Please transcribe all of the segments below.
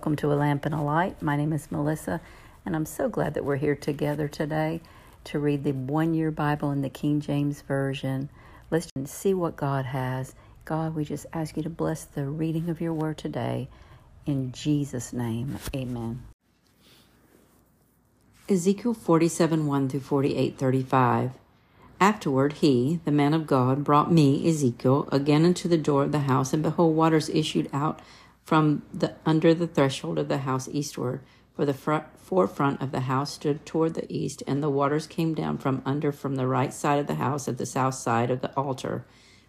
Welcome to A Lamp and a Light. My name is Melissa, and I'm so glad that we're here together today to read the one year Bible in the King James Version. Let's see what God has. God, we just ask you to bless the reading of your word today. In Jesus' name, amen. Ezekiel 47 1 through 48 35. Afterward, he, the man of God, brought me, Ezekiel, again unto the door of the house, and behold, waters issued out from the under the threshold of the house eastward. For the front, forefront of the house stood toward the east, and the waters came down from under from the right side of the house at the south side of the altar.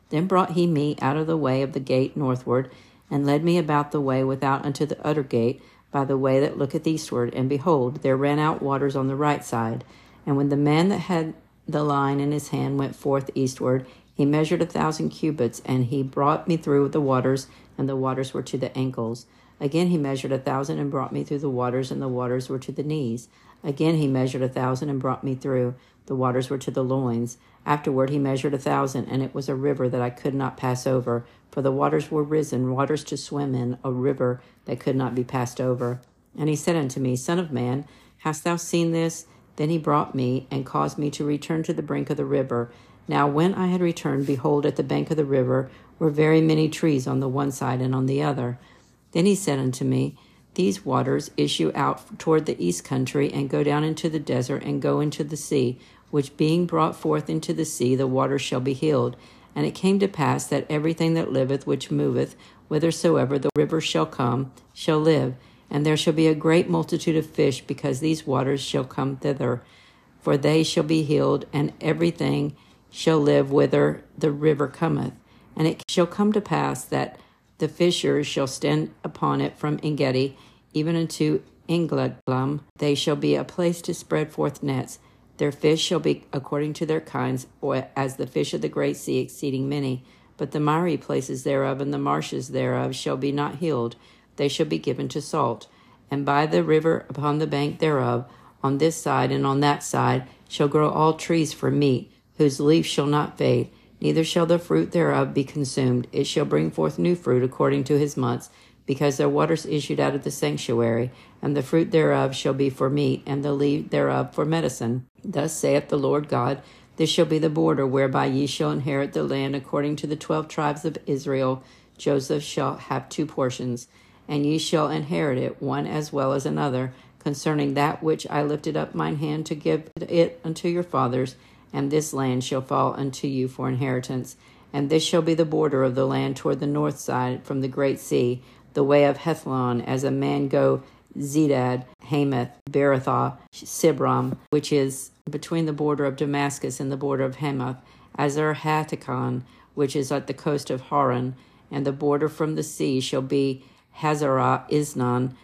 Then brought he me out of the way of the gate northward, and led me about the way without unto the utter gate, by the way that looketh eastward. And behold, there ran out waters on the right side. And when the man that had the line in his hand went forth eastward. He measured a thousand cubits, and he brought me through the waters, and the waters were to the ankles. Again he measured a thousand and brought me through the waters, and the waters were to the knees. Again he measured a thousand and brought me through. The waters were to the loins. Afterward he measured a thousand, and it was a river that I could not pass over, for the waters were risen, waters to swim in, a river that could not be passed over. And he said unto me, Son of man, hast thou seen this? Then he brought me and caused me to return to the brink of the river. Now, when I had returned, behold, at the bank of the river were very many trees on the one side and on the other. Then he said unto me, These waters issue out toward the east country, and go down into the desert, and go into the sea, which being brought forth into the sea, the waters shall be healed. And it came to pass that everything that liveth, which moveth, whithersoever the river shall come, shall live and there shall be a great multitude of fish, because these waters shall come thither. For they shall be healed, and everything shall live whither the river cometh. And it shall come to pass that the fishers shall stand upon it from Engedi even unto Eneglaim. They shall be a place to spread forth nets. Their fish shall be according to their kinds, or as the fish of the great sea, exceeding many. But the miry places thereof and the marshes thereof shall be not healed they shall be given to salt. And by the river upon the bank thereof, on this side and on that side, shall grow all trees for meat, whose leaf shall not fade, neither shall the fruit thereof be consumed. It shall bring forth new fruit according to his months, because their waters issued out of the sanctuary, and the fruit thereof shall be for meat, and the leaf thereof for medicine. Thus saith the Lord God This shall be the border whereby ye shall inherit the land according to the twelve tribes of Israel. Joseph shall have two portions and ye shall inherit it, one as well as another, concerning that which I lifted up mine hand to give it unto your fathers, and this land shall fall unto you for inheritance. And this shall be the border of the land toward the north side from the great sea, the way of Hethlon, as a man go Zedad, Hamath, Berothah, Sibraim, which is between the border of Damascus and the border of Hamath, Azar er Hatticon, which is at the coast of Hauran, and the border from the sea shall be Hazarenan,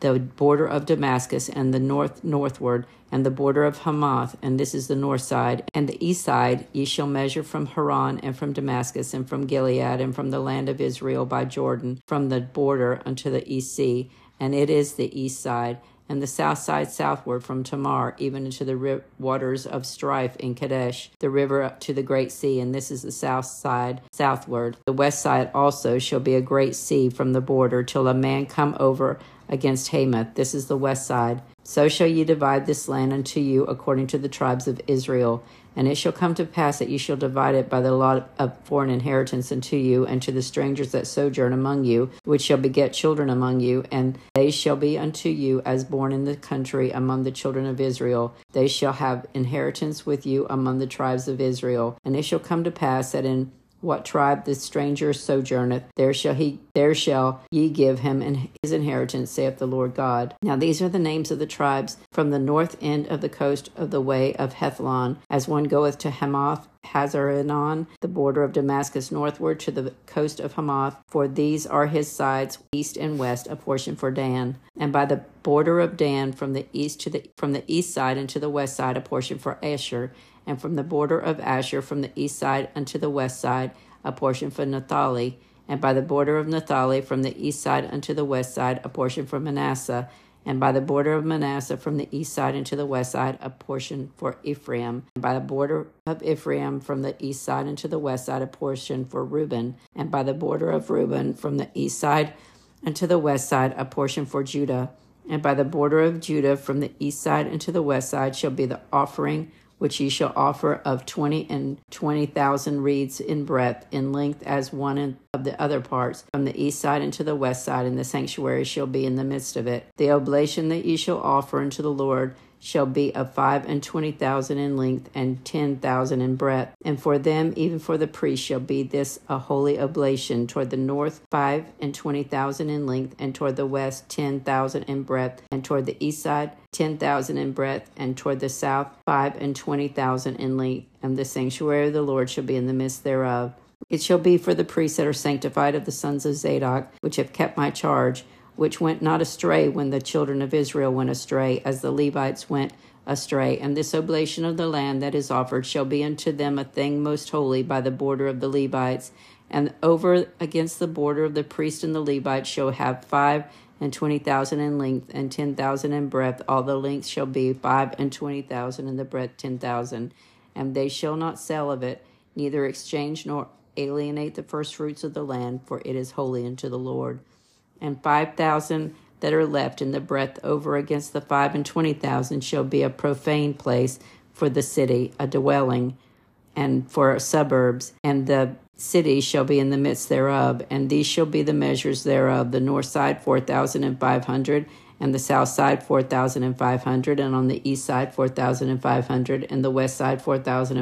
the border of Damascus, and the north northward, and the border of Hamath, and this is the north side, and the east side ye shall measure from Hauran, and from Damascus, and from Gilead, and from the land of Israel by Jordan, from the border unto the east sea, and it is the east side, and the south side southward from Tamar, even into the ri- waters of strife in Kadesh, the river to the great sea, and this is the south side southward. The west side also shall be a great sea from the border, till a man come over against Hamath. This is the west side. So shall ye divide this land unto you according to the tribes of Israel. And it shall come to pass that ye shall divide it by the lot of foreign inheritance unto you, and to the strangers that sojourn among you, which shall beget children among you, and they shall be unto you as born in the country among the children of Israel. They shall have inheritance with you among the tribes of Israel. And it shall come to pass that in what tribe the stranger sojourneth, there shall he there shall ye give him and his inheritance, saith the Lord God. Now these are the names of the tribes from the north end of the coast of the way of Hethlon, as one goeth to Hamath, Hazarenan, the border of Damascus northward to the coast of Hamath, for these are his sides east and west, a portion for Dan. And by the border of Dan from the east to the from the east side and to the west side, a portion for Asher, and from the border of Asher from the east side unto the west side, a portion for Naphtali, and by the border of Naphtali from the east side unto the west side, a portion for Manasseh, and by the border of Manasseh from the east side unto the west side, a portion for Ephraim, and by the border of Ephraim from the east side unto the west side, a portion for Reuben, and by the border of Reuben from the east side unto the west side a portion for Judah. And by the border of Judah from the east side unto the west side shall be the offering which ye shall offer of twenty and twenty thousand reeds in breadth, in length as one of the other parts, from the east side and to the west side, and the sanctuary shall be in the midst of it. The oblation that ye shall offer unto the Lord shall be of five and twenty thousand in length and ten thousand in breadth. And for them, even for the priest, shall be this a holy oblation. Toward the north, five and twenty thousand in length, and toward the west, ten thousand in breadth, and toward the east side, ten thousand in breadth, and toward the south, five and twenty thousand in length. And the sanctuary of the Lord shall be in the midst thereof. It shall be for the priests that are sanctified of the sons of Zadok, which have kept my charge which went not astray when the children of Israel went astray, as the Levites went astray. And this oblation of the land that is offered shall be unto them a thing most holy by the border of the Levites. And over against the border of the priest and the Levites shall have five and twenty thousand in length and ten thousand in breadth. All the length shall be five and twenty thousand, and the breadth ten thousand. And they shall not sell of it, neither exchange nor alienate the first fruits of the land, for it is holy unto the Lord and five thousand that are left in the breadth over against the five and twenty thousand shall be a profane place for the city, a dwelling, and for suburbs, and the city shall be in the midst thereof, and these shall be the measures thereof the north side four thousand and five hundred, and the south side four thousand and five hundred, and on the east side four thousand and five hundred, and the west side four thousand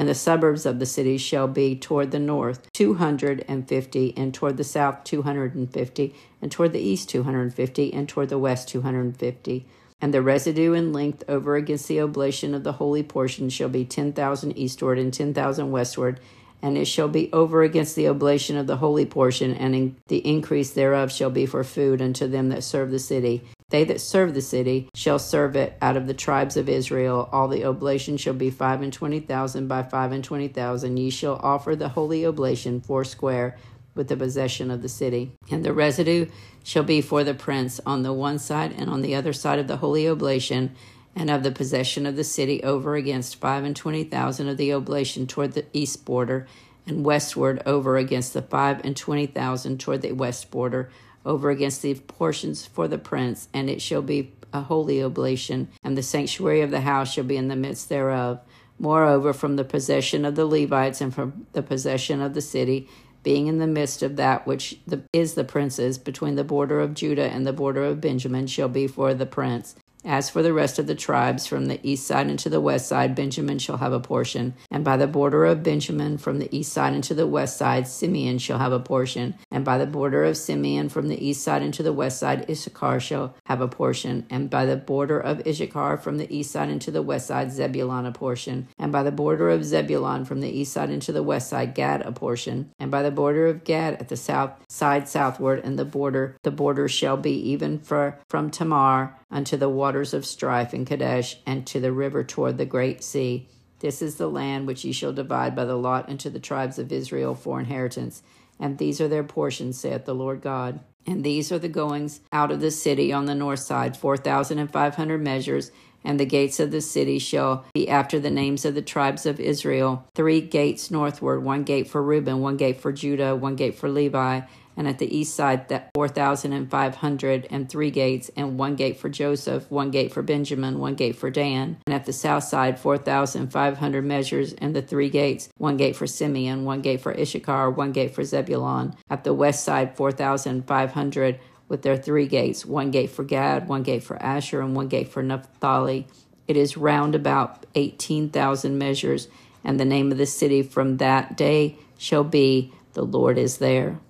and the suburbs of the city shall be toward the north 250 and toward the south 250 and toward the east 250 and toward the west 250 and the residue in length over against the oblation of the holy portion shall be 10,000 eastward and 10,000 westward and it shall be over against the oblation of the holy portion, and in the increase thereof shall be for food unto them that serve the city. They that serve the city shall serve it out of the tribes of Israel. All the oblation shall be five and twenty thousand by five and twenty thousand. Ye shall offer the holy oblation foursquare with the possession of the city. And the residue shall be for the prince on the one side and on the other side of the holy oblation, and of the possession of the city over against five and twenty thousand of the oblation toward the east border, and westward over against the five and twenty thousand toward the west border over against the portions for the prince, and it shall be a holy oblation, and the sanctuary of the house shall be in the midst thereof. Moreover, from the possession of the Levites and from the possession of the city, being in the midst of that which the, is the prince's, between the border of Judah and the border of Benjamin, shall be for the prince. As for the rest of the tribes, from the east side and to the west side, Benjamin shall have a portion. And by the border of Benjamin, from the east side and to the west side, Simeon shall have a portion. And by the border of Simeon, from the east side and to the west side, Issachar shall have a portion. And by the border of Issachar, from the east side and to the west side, Zebulun a portion. And by the border of Zebulun, from the east side and to the west side, Gad a portion. And by the border of Gad at the south side southward, and the border, the border shall be even for, from Tamar unto the waters of strife in Kadesh, and to the river toward the great sea. This is the land which ye shall divide by the lot unto the tribes of Israel for inheritance. And these are their portions, saith the Lord God. And these are the goings out of the city on the north side, four thousand and five hundred measures. And the gates of the city shall be after the names of the tribes of Israel three gates northward, one gate for Reuben, one gate for Judah, one gate for Levi and at the east side that 4,500 and three gates, and one gate for Joseph, one gate for Benjamin, one gate for Dan, and at the south side 4,500 measures and the three gates, one gate for Simeon, one gate for Issachar, one gate for Zebulun. At the west side 4,500 with their three gates, one gate for Gad, one gate for Asher, and one gate for Naphtali. It is round about 18,000 measures, and the name of the city from that day shall be The Lord is there.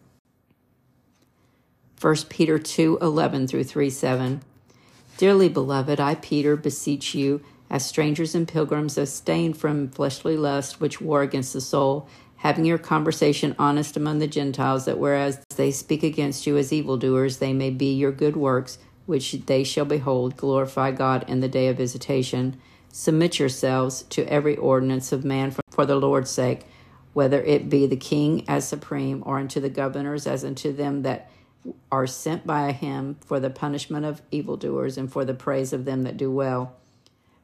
1 Peter 2 11 through 3 7. Dearly beloved, I, Peter, beseech you, as strangers and pilgrims, abstain from fleshly lust which war against the soul, having your conversation honest among the Gentiles, that whereas they speak against you as evildoers, they may be your good works, which they shall behold, glorify God in the day of visitation. Submit yourselves to every ordinance of man for the Lord's sake, whether it be the king as supreme, or unto the governors as unto them that are sent by him for the punishment of evildoers and for the praise of them that do well.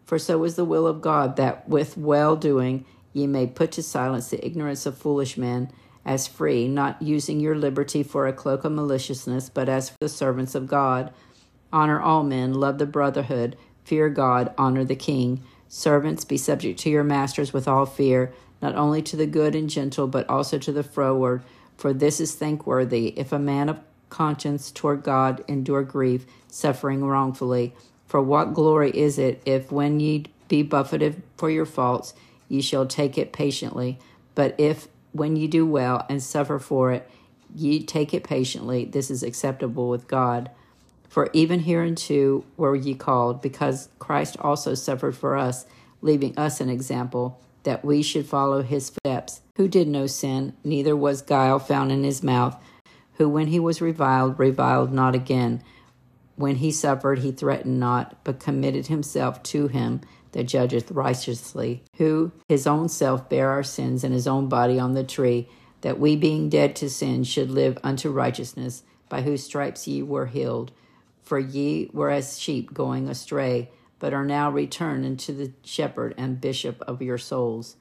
For so is the will of God that with well doing ye may put to silence the ignorance of foolish men, as free, not using your liberty for a cloak of maliciousness, but as the servants of God. Honor all men, love the brotherhood, fear God, honor the king. Servants, be subject to your masters with all fear, not only to the good and gentle, but also to the froward. For this is thankworthy, if a man of conscience toward God endure grief, suffering wrongfully. For what glory is it if, when ye be buffeted for your faults, ye shall take it patiently? But if when ye do well and suffer for it, ye take it patiently. This is acceptable with God. For even hereunto were ye called, because Christ also suffered for us, leaving us an example, that we should follow his steps, who did no sin, neither was guile found in his mouth, who when he was reviled, reviled not again. When he suffered, he threatened not, but committed himself to him that judgeth righteously, who his own self bare our sins in his own body on the tree, that we being dead to sin should live unto righteousness, by whose stripes ye were healed. For ye were as sheep going astray, but are now returned unto the shepherd and bishop of your souls.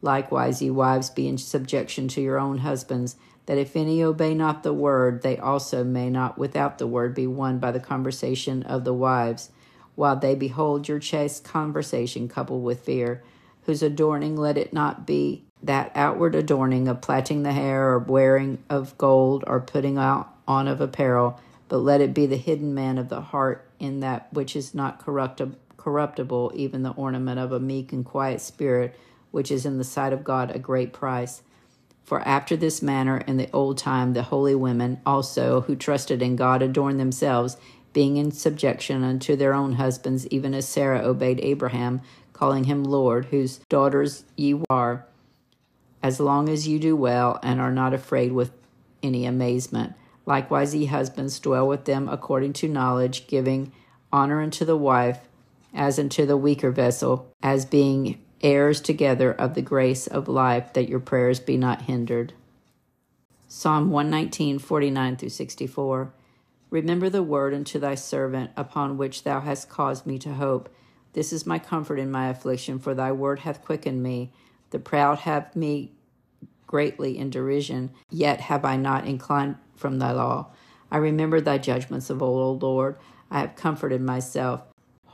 Likewise, ye wives, be in subjection to your own husbands, that if any obey not the word, they also may not without the word be won by the conversation of the wives while they behold your chaste conversation coupled with fear, whose adorning let it not be that outward adorning of plaiting the hair or wearing of gold or putting out on of apparel, but let it be the hidden man of the heart in that which is not corruptible, even the ornament of a meek and quiet spirit, which is in the sight of God a great price. For after this manner in the old time the holy women also who trusted in God adorned themselves being in subjection unto their own husbands, even as Sarah obeyed Abraham, calling him Lord, whose daughters ye are, as long as you do well and are not afraid with any amazement. Likewise, ye husbands, dwell with them according to knowledge, giving honor unto the wife as unto the weaker vessel, as being heirs together of the grace of life, that your prayers be not hindered. Psalm 119, 49 through 64. Remember the word unto thy servant, upon which thou hast caused me to hope. This is my comfort in my affliction, for thy word hath quickened me. The proud have me greatly in derision, yet have I not inclined from thy law. I remember thy judgments of old, O Lord. I have comforted myself.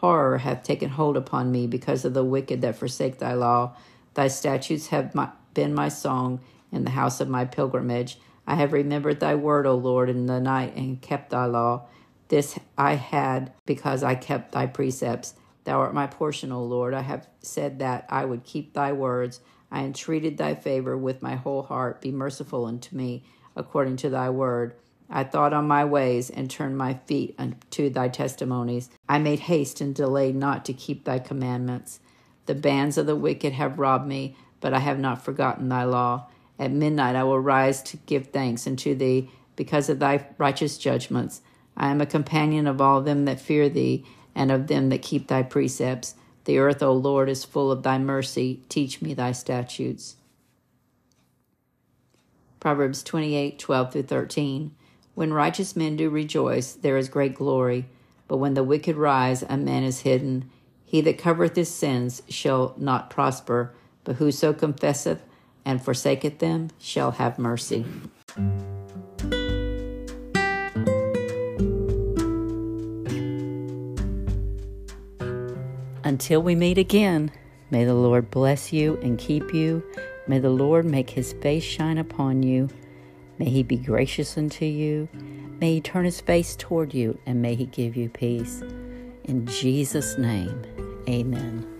Horror hath taken hold upon me because of the wicked that forsake thy law. Thy statutes have my, been my song in the house of my pilgrimage. I have remembered thy word, O Lord, in the night and kept thy law. This I had because I kept thy precepts. Thou art my portion, O Lord. I have said that I would keep thy words. I entreated thy favor with my whole heart. Be merciful unto me according to thy word. I thought on my ways and turned my feet unto thy testimonies. I made haste and delayed not to keep thy commandments. The bands of the wicked have robbed me, but I have not forgotten thy law. At midnight I will rise to give thanks unto thee because of thy righteous judgments. I am a companion of all them that fear thee and of them that keep thy precepts. The earth, O Lord, is full of thy mercy. Teach me thy statutes. Proverbs 28 12 through 13. When righteous men do rejoice, there is great glory. But when the wicked rise, a man is hidden. He that covereth his sins shall not prosper, but whoso confesseth and forsaketh them shall have mercy. Until we meet again, may the Lord bless you and keep you. May the Lord make his face shine upon you. May he be gracious unto you. May he turn his face toward you, and may he give you peace. In Jesus' name, amen.